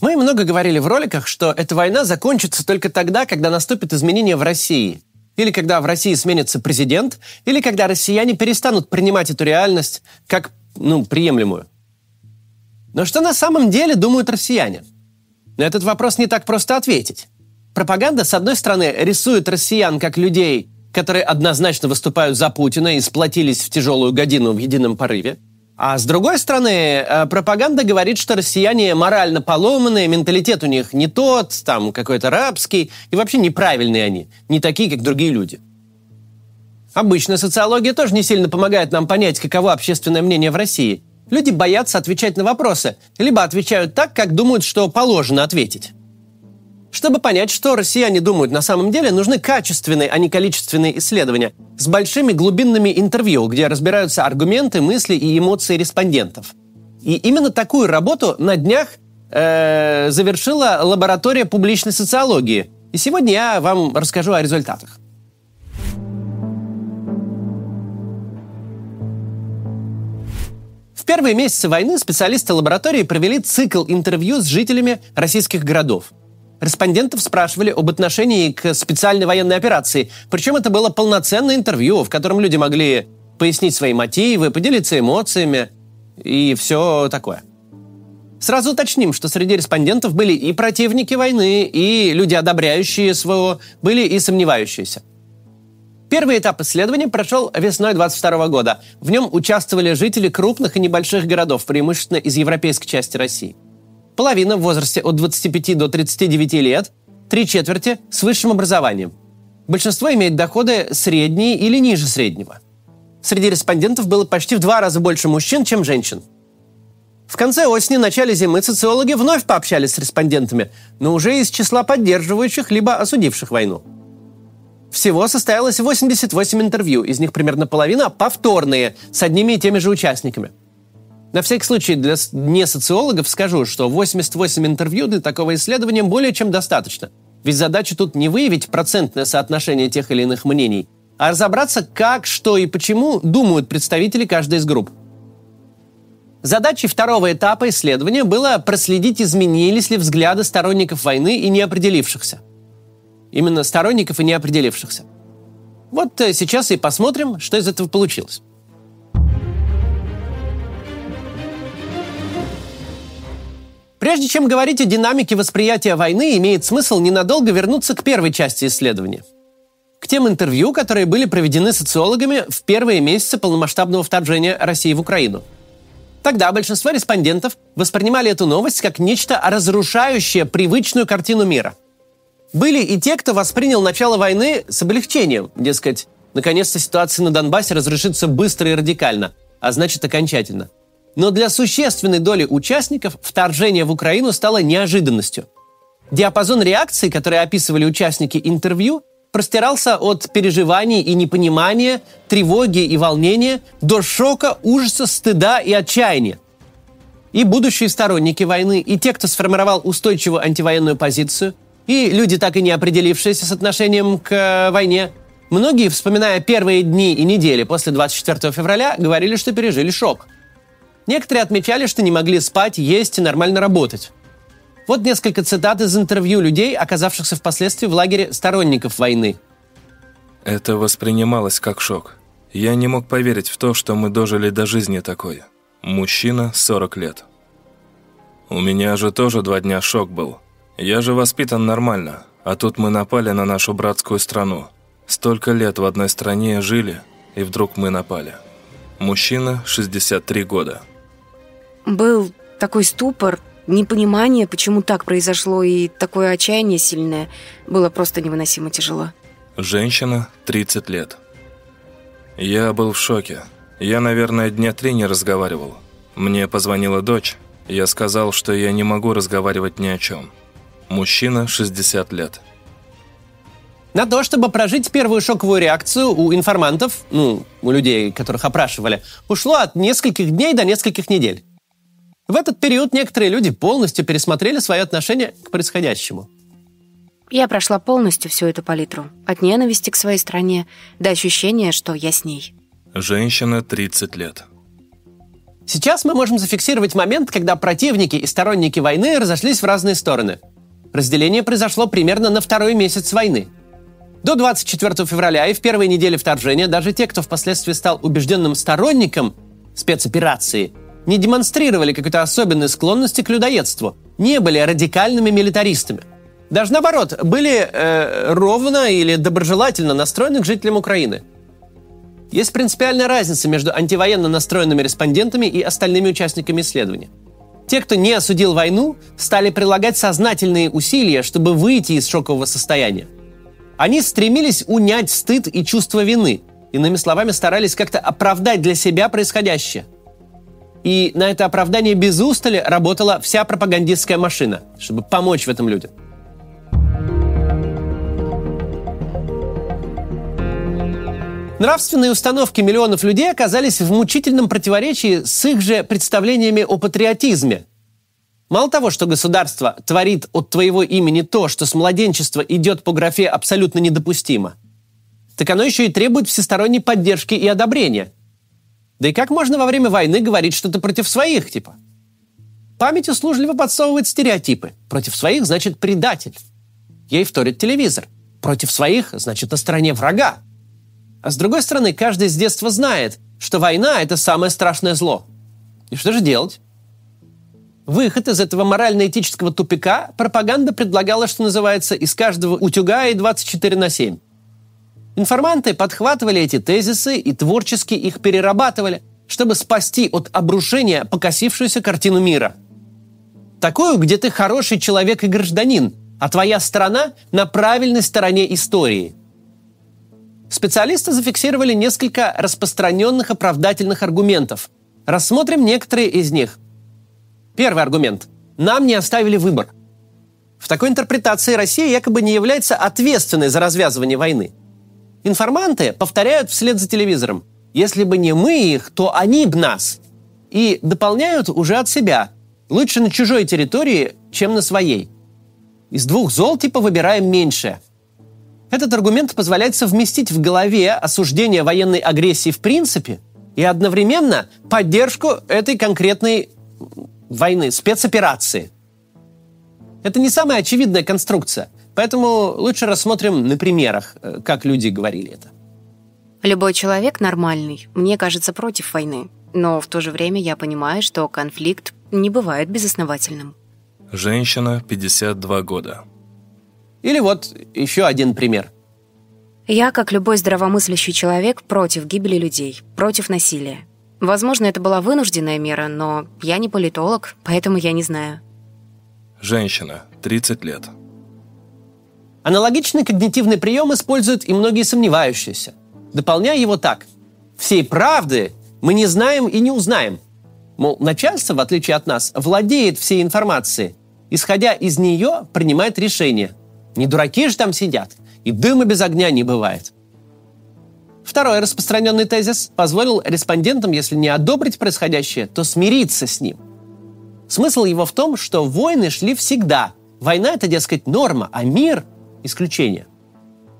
Мы много говорили в роликах, что эта война закончится только тогда, когда наступит изменение в России. Или когда в России сменится президент, или когда россияне перестанут принимать эту реальность как, ну, приемлемую. Но что на самом деле думают россияне? На этот вопрос не так просто ответить. Пропаганда, с одной стороны, рисует россиян как людей, которые однозначно выступают за Путина и сплотились в тяжелую годину в едином порыве – а с другой стороны, э, пропаганда говорит, что россияне морально поломанные, менталитет у них не тот, там какой-то рабский, и вообще неправильные они, не такие, как другие люди. Обычная социология тоже не сильно помогает нам понять, каково общественное мнение в России. Люди боятся отвечать на вопросы, либо отвечают так, как думают, что положено ответить. Чтобы понять, что россияне думают на самом деле, нужны качественные, а не количественные исследования с большими глубинными интервью, где разбираются аргументы, мысли и эмоции респондентов. И именно такую работу на днях э, завершила лаборатория публичной социологии. И сегодня я вам расскажу о результатах. В первые месяцы войны специалисты лаборатории провели цикл интервью с жителями российских городов – Респондентов спрашивали об отношении к специальной военной операции. Причем это было полноценное интервью, в котором люди могли пояснить свои мотивы, поделиться эмоциями и все такое. Сразу уточним, что среди респондентов были и противники войны, и люди, одобряющие СВО, были и сомневающиеся. Первый этап исследования прошел весной 22 года. В нем участвовали жители крупных и небольших городов, преимущественно из европейской части России – половина в возрасте от 25 до 39 лет, три четверти с высшим образованием. Большинство имеет доходы средние или ниже среднего. Среди респондентов было почти в два раза больше мужчин, чем женщин. В конце осени, начале зимы социологи вновь пообщались с респондентами, но уже из числа поддерживающих либо осудивших войну. Всего состоялось 88 интервью, из них примерно половина повторные, с одними и теми же участниками – на всякий случай для не социологов скажу, что 88 интервью для такого исследования более чем достаточно. Ведь задача тут не выявить процентное соотношение тех или иных мнений, а разобраться, как, что и почему думают представители каждой из групп. Задачей второго этапа исследования было проследить, изменились ли взгляды сторонников войны и неопределившихся. Именно сторонников и неопределившихся. Вот э, сейчас и посмотрим, что из этого получилось. Прежде чем говорить о динамике восприятия войны, имеет смысл ненадолго вернуться к первой части исследования. К тем интервью, которые были проведены социологами в первые месяцы полномасштабного вторжения России в Украину. Тогда большинство респондентов воспринимали эту новость как нечто разрушающее привычную картину мира. Были и те, кто воспринял начало войны с облегчением, дескать, наконец-то ситуация на Донбассе разрешится быстро и радикально, а значит окончательно – но для существенной доли участников вторжение в Украину стало неожиданностью. Диапазон реакций, которые описывали участники интервью, простирался от переживаний и непонимания, тревоги и волнения до шока, ужаса, стыда и отчаяния. И будущие сторонники войны, и те, кто сформировал устойчивую антивоенную позицию, и люди, так и не определившиеся с отношением к э, войне, многие, вспоминая первые дни и недели после 24 февраля, говорили, что пережили шок – Некоторые отмечали, что не могли спать, есть и нормально работать. Вот несколько цитат из интервью людей, оказавшихся впоследствии в лагере сторонников войны. Это воспринималось как шок. Я не мог поверить в то, что мы дожили до жизни такой. Мужчина, 40 лет. У меня же тоже два дня шок был. Я же воспитан нормально, а тут мы напали на нашу братскую страну. Столько лет в одной стране жили, и вдруг мы напали. Мужчина, 63 года. Был такой ступор, непонимание, почему так произошло, и такое отчаяние сильное. Было просто невыносимо тяжело. Женщина, 30 лет. Я был в шоке. Я, наверное, дня три не разговаривал. Мне позвонила дочь. Я сказал, что я не могу разговаривать ни о чем. Мужчина, 60 лет. На то, чтобы прожить первую шоковую реакцию у информантов, ну, у людей, которых опрашивали, ушло от нескольких дней до нескольких недель. В этот период некоторые люди полностью пересмотрели свое отношение к происходящему. Я прошла полностью всю эту палитру. От ненависти к своей стране до ощущения, что я с ней. Женщина 30 лет. Сейчас мы можем зафиксировать момент, когда противники и сторонники войны разошлись в разные стороны. Разделение произошло примерно на второй месяц войны. До 24 февраля и в первые недели вторжения даже те, кто впоследствии стал убежденным сторонником спецоперации, не демонстрировали какой-то особенной склонности к людоедству, не были радикальными милитаристами. Даже наоборот, были э, ровно или доброжелательно настроены к жителям Украины. Есть принципиальная разница между антивоенно настроенными респондентами и остальными участниками исследования. Те, кто не осудил войну, стали прилагать сознательные усилия, чтобы выйти из шокового состояния. Они стремились унять стыд и чувство вины, иными словами, старались как-то оправдать для себя происходящее – и на это оправдание без устали работала вся пропагандистская машина, чтобы помочь в этом людям. Нравственные установки миллионов людей оказались в мучительном противоречии с их же представлениями о патриотизме. Мало того, что государство творит от твоего имени то, что с младенчества идет по графе абсолютно недопустимо, так оно еще и требует всесторонней поддержки и одобрения – да и как можно во время войны говорить что-то против своих, типа? Память услужливо подсовывает стереотипы. Против своих значит предатель. Ей вторит телевизор. Против своих значит на стороне врага. А с другой стороны, каждый с детства знает, что война – это самое страшное зло. И что же делать? Выход из этого морально-этического тупика пропаганда предлагала, что называется, из каждого утюга и 24 на 7. Информанты подхватывали эти тезисы и творчески их перерабатывали, чтобы спасти от обрушения покосившуюся картину мира. Такую, где ты хороший человек и гражданин, а твоя страна на правильной стороне истории. Специалисты зафиксировали несколько распространенных оправдательных аргументов. Рассмотрим некоторые из них. Первый аргумент. Нам не оставили выбор. В такой интерпретации Россия якобы не является ответственной за развязывание войны – Информанты повторяют вслед за телевизором. Если бы не мы их, то они б нас. И дополняют уже от себя. Лучше на чужой территории, чем на своей. Из двух зол типа выбираем меньшее. Этот аргумент позволяет совместить в голове осуждение военной агрессии в принципе и одновременно поддержку этой конкретной войны, спецоперации. Это не самая очевидная конструкция – Поэтому лучше рассмотрим на примерах, э, как люди говорили это. Любой человек нормальный, мне кажется, против войны. Но в то же время я понимаю, что конфликт не бывает безосновательным. Женщина, 52 года. Или вот еще один пример. Я, как любой здравомыслящий человек, против гибели людей, против насилия. Возможно, это была вынужденная мера, но я не политолог, поэтому я не знаю. Женщина, 30 лет. Аналогичный когнитивный прием используют и многие сомневающиеся, дополняя его так. Всей правды мы не знаем и не узнаем. Мол, начальство, в отличие от нас, владеет всей информацией. Исходя из нее, принимает решение. Не дураки же там сидят. И дыма без огня не бывает. Второй распространенный тезис позволил респондентам, если не одобрить происходящее, то смириться с ним. Смысл его в том, что войны шли всегда. Война – это, дескать, норма, а мир исключение.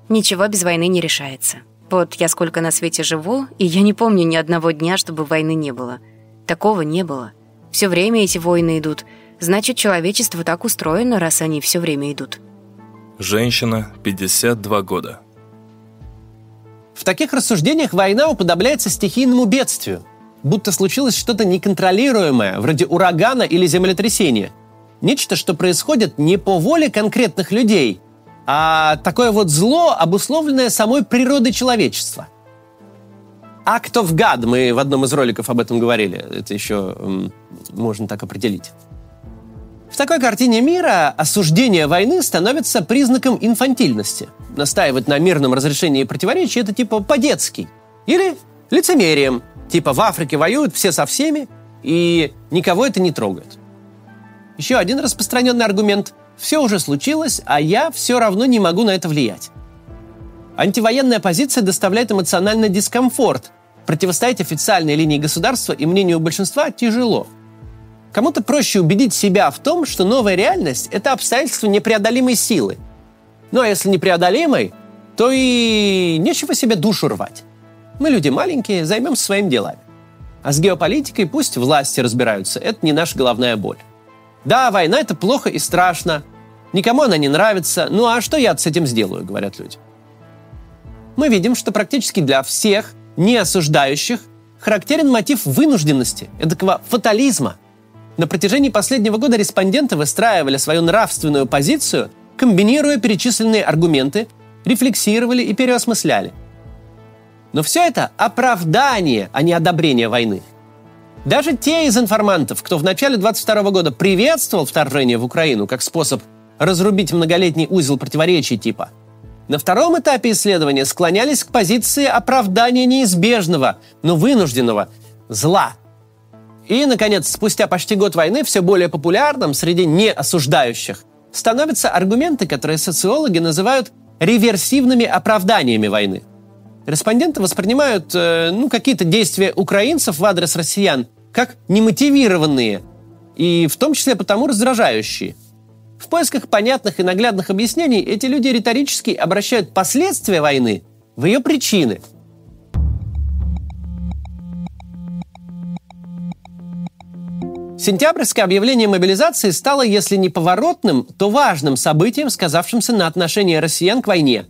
Ничего без войны не решается. Вот я сколько на свете живу, и я не помню ни одного дня, чтобы войны не было. Такого не было. Все время эти войны идут. Значит, человечество так устроено, раз они все время идут. Женщина, 52 года. В таких рассуждениях война уподобляется стихийному бедствию. Будто случилось что-то неконтролируемое, вроде урагана или землетрясения. Нечто, что происходит не по воле конкретных людей – а такое вот зло, обусловленное самой природой человечества. Act of God, мы в одном из роликов об этом говорили, это еще можно так определить. В такой картине мира осуждение войны становится признаком инфантильности. Настаивать на мирном разрешении противоречий – это типа по-детски. Или лицемерием, типа в Африке воюют все со всеми, и никого это не трогает. Еще один распространенный аргумент все уже случилось, а я все равно не могу на это влиять. Антивоенная позиция доставляет эмоциональный дискомфорт. Противостоять официальной линии государства и мнению большинства тяжело. Кому-то проще убедить себя в том, что новая реальность – это обстоятельство непреодолимой силы. Ну а если непреодолимой, то и нечего себе душу рвать. Мы люди маленькие, займемся своими делами. А с геополитикой пусть власти разбираются, это не наша головная боль. Да, война – это плохо и страшно, никому она не нравится, ну а что я с этим сделаю, говорят люди. Мы видим, что практически для всех не осуждающих характерен мотив вынужденности, эдакого фатализма. На протяжении последнего года респонденты выстраивали свою нравственную позицию, комбинируя перечисленные аргументы, рефлексировали и переосмысляли. Но все это оправдание, а не одобрение войны. Даже те из информантов, кто в начале 22 года приветствовал вторжение в Украину как способ разрубить многолетний узел противоречий типа – на втором этапе исследования склонялись к позиции оправдания неизбежного, но вынужденного зла. И, наконец, спустя почти год войны все более популярным среди неосуждающих становятся аргументы, которые социологи называют реверсивными оправданиями войны. Респонденты воспринимают э, ну, какие-то действия украинцев в адрес россиян как немотивированные и в том числе потому раздражающие – в поисках понятных и наглядных объяснений эти люди риторически обращают последствия войны в ее причины. Сентябрьское объявление мобилизации стало, если не поворотным, то важным событием, сказавшимся на отношение россиян к войне.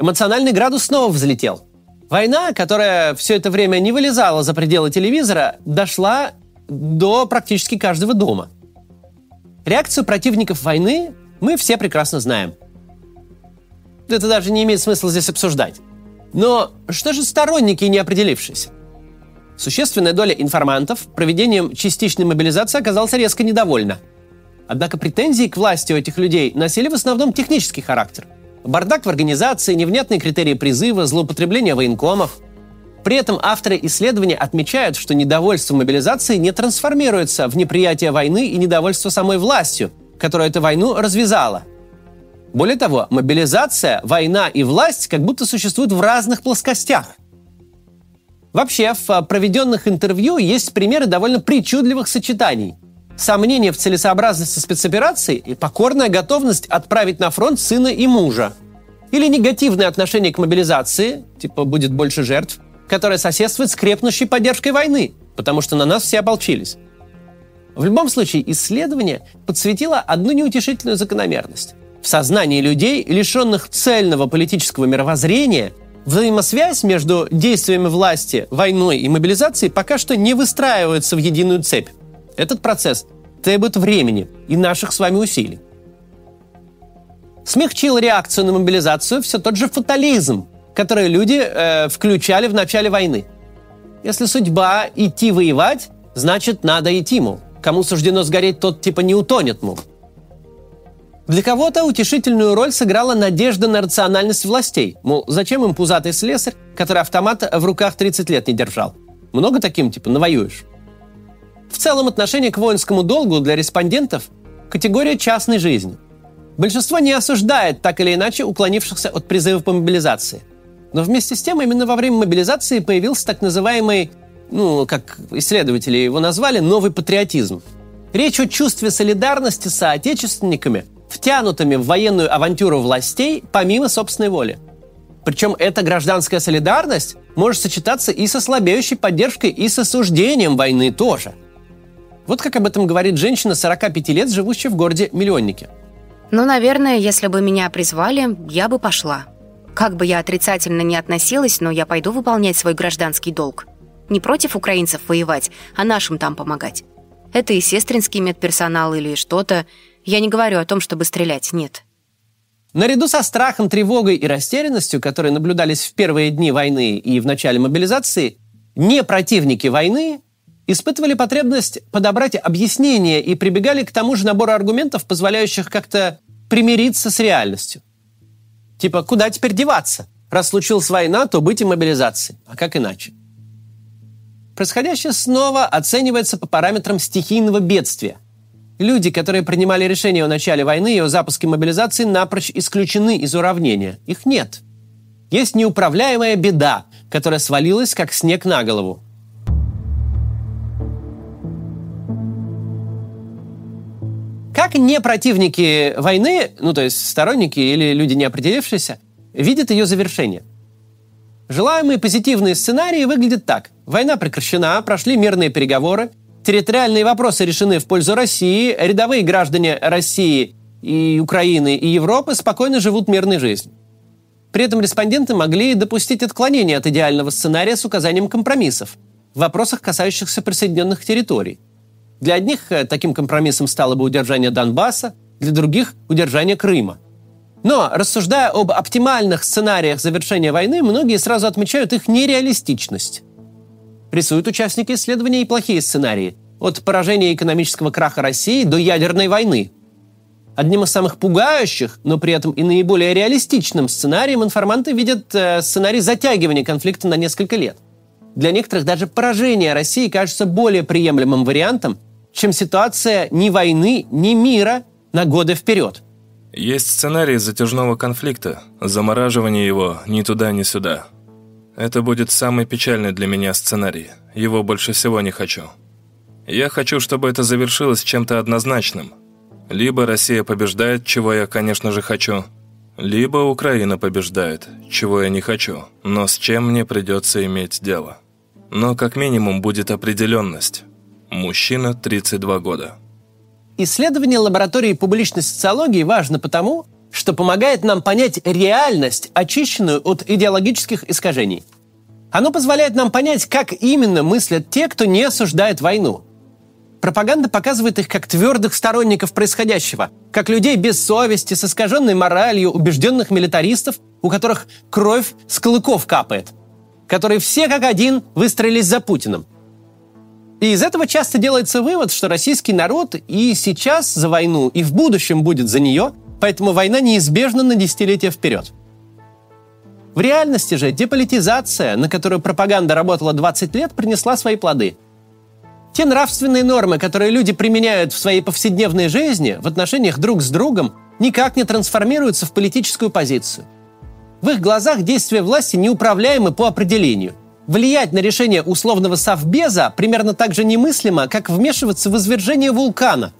Эмоциональный градус снова взлетел. Война, которая все это время не вылезала за пределы телевизора, дошла до практически каждого дома – Реакцию противников войны мы все прекрасно знаем. Это даже не имеет смысла здесь обсуждать. Но что же сторонники не определившись? Существенная доля информантов проведением частичной мобилизации оказалась резко недовольна. Однако претензии к власти у этих людей носили в основном технический характер. Бардак в организации, невнятные критерии призыва, злоупотребление военкомов – при этом авторы исследования отмечают, что недовольство мобилизацией не трансформируется в неприятие войны и недовольство самой властью, которая эту войну развязала. Более того, мобилизация, война и власть как будто существуют в разных плоскостях. Вообще, в проведенных интервью есть примеры довольно причудливых сочетаний. Сомнение в целесообразности спецоперации и покорная готовность отправить на фронт сына и мужа. Или негативное отношение к мобилизации, типа будет больше жертв – которая соседствует с крепнущей поддержкой войны, потому что на нас все ополчились. В любом случае, исследование подсветило одну неутешительную закономерность. В сознании людей, лишенных цельного политического мировоззрения, взаимосвязь между действиями власти, войной и мобилизацией пока что не выстраивается в единую цепь. Этот процесс требует времени и наших с вами усилий. Смягчил реакцию на мобилизацию все тот же фатализм, которые люди э, включали в начале войны. Если судьба идти воевать, значит надо идти, мол. Кому суждено сгореть, тот типа не утонет, мол. Для кого-то утешительную роль сыграла надежда на рациональность властей. Мол, зачем им пузатый слесарь, который автомат в руках 30 лет не держал? Много таким, типа, навоюешь. В целом отношение к воинскому долгу для респондентов – категория частной жизни. Большинство не осуждает так или иначе уклонившихся от призыва по мобилизации. Но вместе с тем именно во время мобилизации появился так называемый, ну, как исследователи его назвали, новый патриотизм. Речь о чувстве солидарности с соотечественниками, втянутыми в военную авантюру властей помимо собственной воли. Причем эта гражданская солидарность может сочетаться и со слабеющей поддержкой, и с осуждением войны тоже. Вот как об этом говорит женщина 45 лет, живущая в городе-миллионнике. Ну, наверное, если бы меня призвали, я бы пошла. Как бы я отрицательно не относилась, но я пойду выполнять свой гражданский долг. Не против украинцев воевать, а нашим там помогать. Это и сестринский медперсонал или что-то. Я не говорю о том, чтобы стрелять, нет. Наряду со страхом, тревогой и растерянностью, которые наблюдались в первые дни войны и в начале мобилизации, не противники войны испытывали потребность подобрать объяснение и прибегали к тому же набору аргументов, позволяющих как-то примириться с реальностью. Типа, куда теперь деваться? Раз случилась война, то быть и мобилизации. А как иначе? Происходящее снова оценивается по параметрам стихийного бедствия. Люди, которые принимали решение о начале войны и о запуске мобилизации, напрочь исключены из уравнения. Их нет. Есть неуправляемая беда, которая свалилась, как снег на голову. Как не противники войны, ну то есть сторонники или люди не определившиеся, видят ее завершение? Желаемые позитивные сценарии выглядят так. Война прекращена, прошли мирные переговоры, территориальные вопросы решены в пользу России, рядовые граждане России и Украины и Европы спокойно живут мирной жизнью. При этом респонденты могли допустить отклонение от идеального сценария с указанием компромиссов в вопросах, касающихся присоединенных территорий. Для одних э, таким компромиссом стало бы удержание Донбасса, для других – удержание Крыма – но, рассуждая об оптимальных сценариях завершения войны, многие сразу отмечают их нереалистичность. Рисуют участники исследования и плохие сценарии. От поражения экономического краха России до ядерной войны. Одним из самых пугающих, но при этом и наиболее реалистичным сценарием информанты видят э, сценарий затягивания конфликта на несколько лет. Для некоторых даже поражение России кажется более приемлемым вариантом, чем ситуация ни войны, ни мира на годы вперед – есть сценарий затяжного конфликта, замораживание его ни туда, ни сюда. Это будет самый печальный для меня сценарий. Его больше всего не хочу. Я хочу, чтобы это завершилось чем-то однозначным. Либо Россия побеждает, чего я, конечно же, хочу, либо Украина побеждает, чего я не хочу, но с чем мне придется иметь дело. Но как минимум будет определенность. Мужчина 32 года. Исследование лаборатории публичной социологии важно потому, что помогает нам понять реальность, очищенную от идеологических искажений. Оно позволяет нам понять, как именно мыслят те, кто не осуждает войну. Пропаганда показывает их как твердых сторонников происходящего, как людей без совести, с искаженной моралью, убежденных милитаристов, у которых кровь с клыков капает, которые все как один выстроились за Путиным – и из этого часто делается вывод, что российский народ и сейчас за войну, и в будущем будет за нее, поэтому война неизбежна на десятилетия вперед. В реальности же деполитизация, на которую пропаганда работала 20 лет, принесла свои плоды. Те нравственные нормы, которые люди применяют в своей повседневной жизни, в отношениях друг с другом, никак не трансформируются в политическую позицию. В их глазах действия власти неуправляемы по определению – Влиять на решение условного совбеза примерно так же немыслимо, как вмешиваться в извержение вулкана.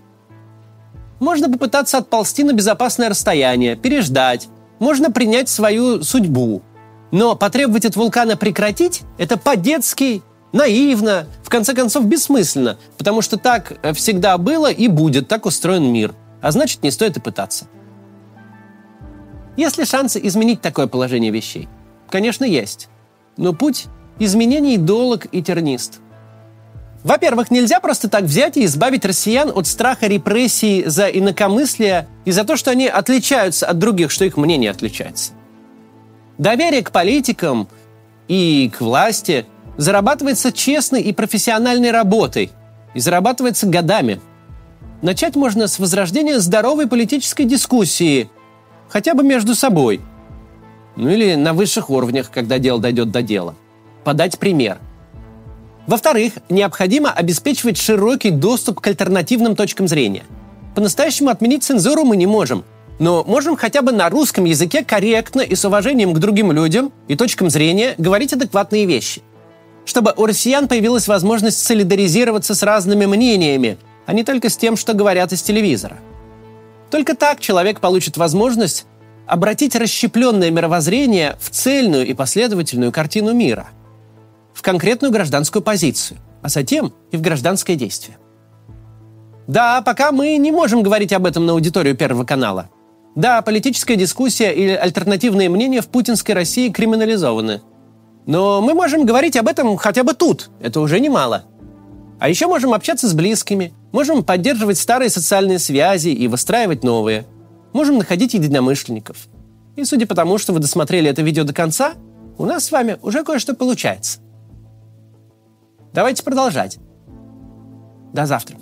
Можно попытаться отползти на безопасное расстояние, переждать, можно принять свою судьбу. Но потребовать от вулкана прекратить – это по-детски, наивно, в конце концов бессмысленно, потому что так всегда было и будет, так устроен мир. А значит, не стоит и пытаться. Есть ли шансы изменить такое положение вещей? Конечно, есть. Но путь изменений долг и тернист. Во-первых, нельзя просто так взять и избавить россиян от страха репрессий за инакомыслие и за то, что они отличаются от других, что их мнение отличается. Доверие к политикам и к власти зарабатывается честной и профессиональной работой и зарабатывается годами. Начать можно с возрождения здоровой политической дискуссии, хотя бы между собой. Ну или на высших уровнях, когда дело дойдет до дела – подать пример. Во-вторых, необходимо обеспечивать широкий доступ к альтернативным точкам зрения. По-настоящему отменить цензуру мы не можем, но можем хотя бы на русском языке корректно и с уважением к другим людям и точкам зрения говорить адекватные вещи. Чтобы у россиян появилась возможность солидаризироваться с разными мнениями, а не только с тем, что говорят из телевизора. Только так человек получит возможность обратить расщепленное мировоззрение в цельную и последовательную картину мира – в конкретную гражданскую позицию, а затем и в гражданское действие. Да, пока мы не можем говорить об этом на аудиторию Первого канала. Да, политическая дискуссия или альтернативные мнения в путинской России криминализованы. Но мы можем говорить об этом хотя бы тут. Это уже немало. А еще можем общаться с близкими, можем поддерживать старые социальные связи и выстраивать новые. Можем находить единомышленников. И судя по тому, что вы досмотрели это видео до конца, у нас с вами уже кое-что получается. Давайте продолжать. До завтра.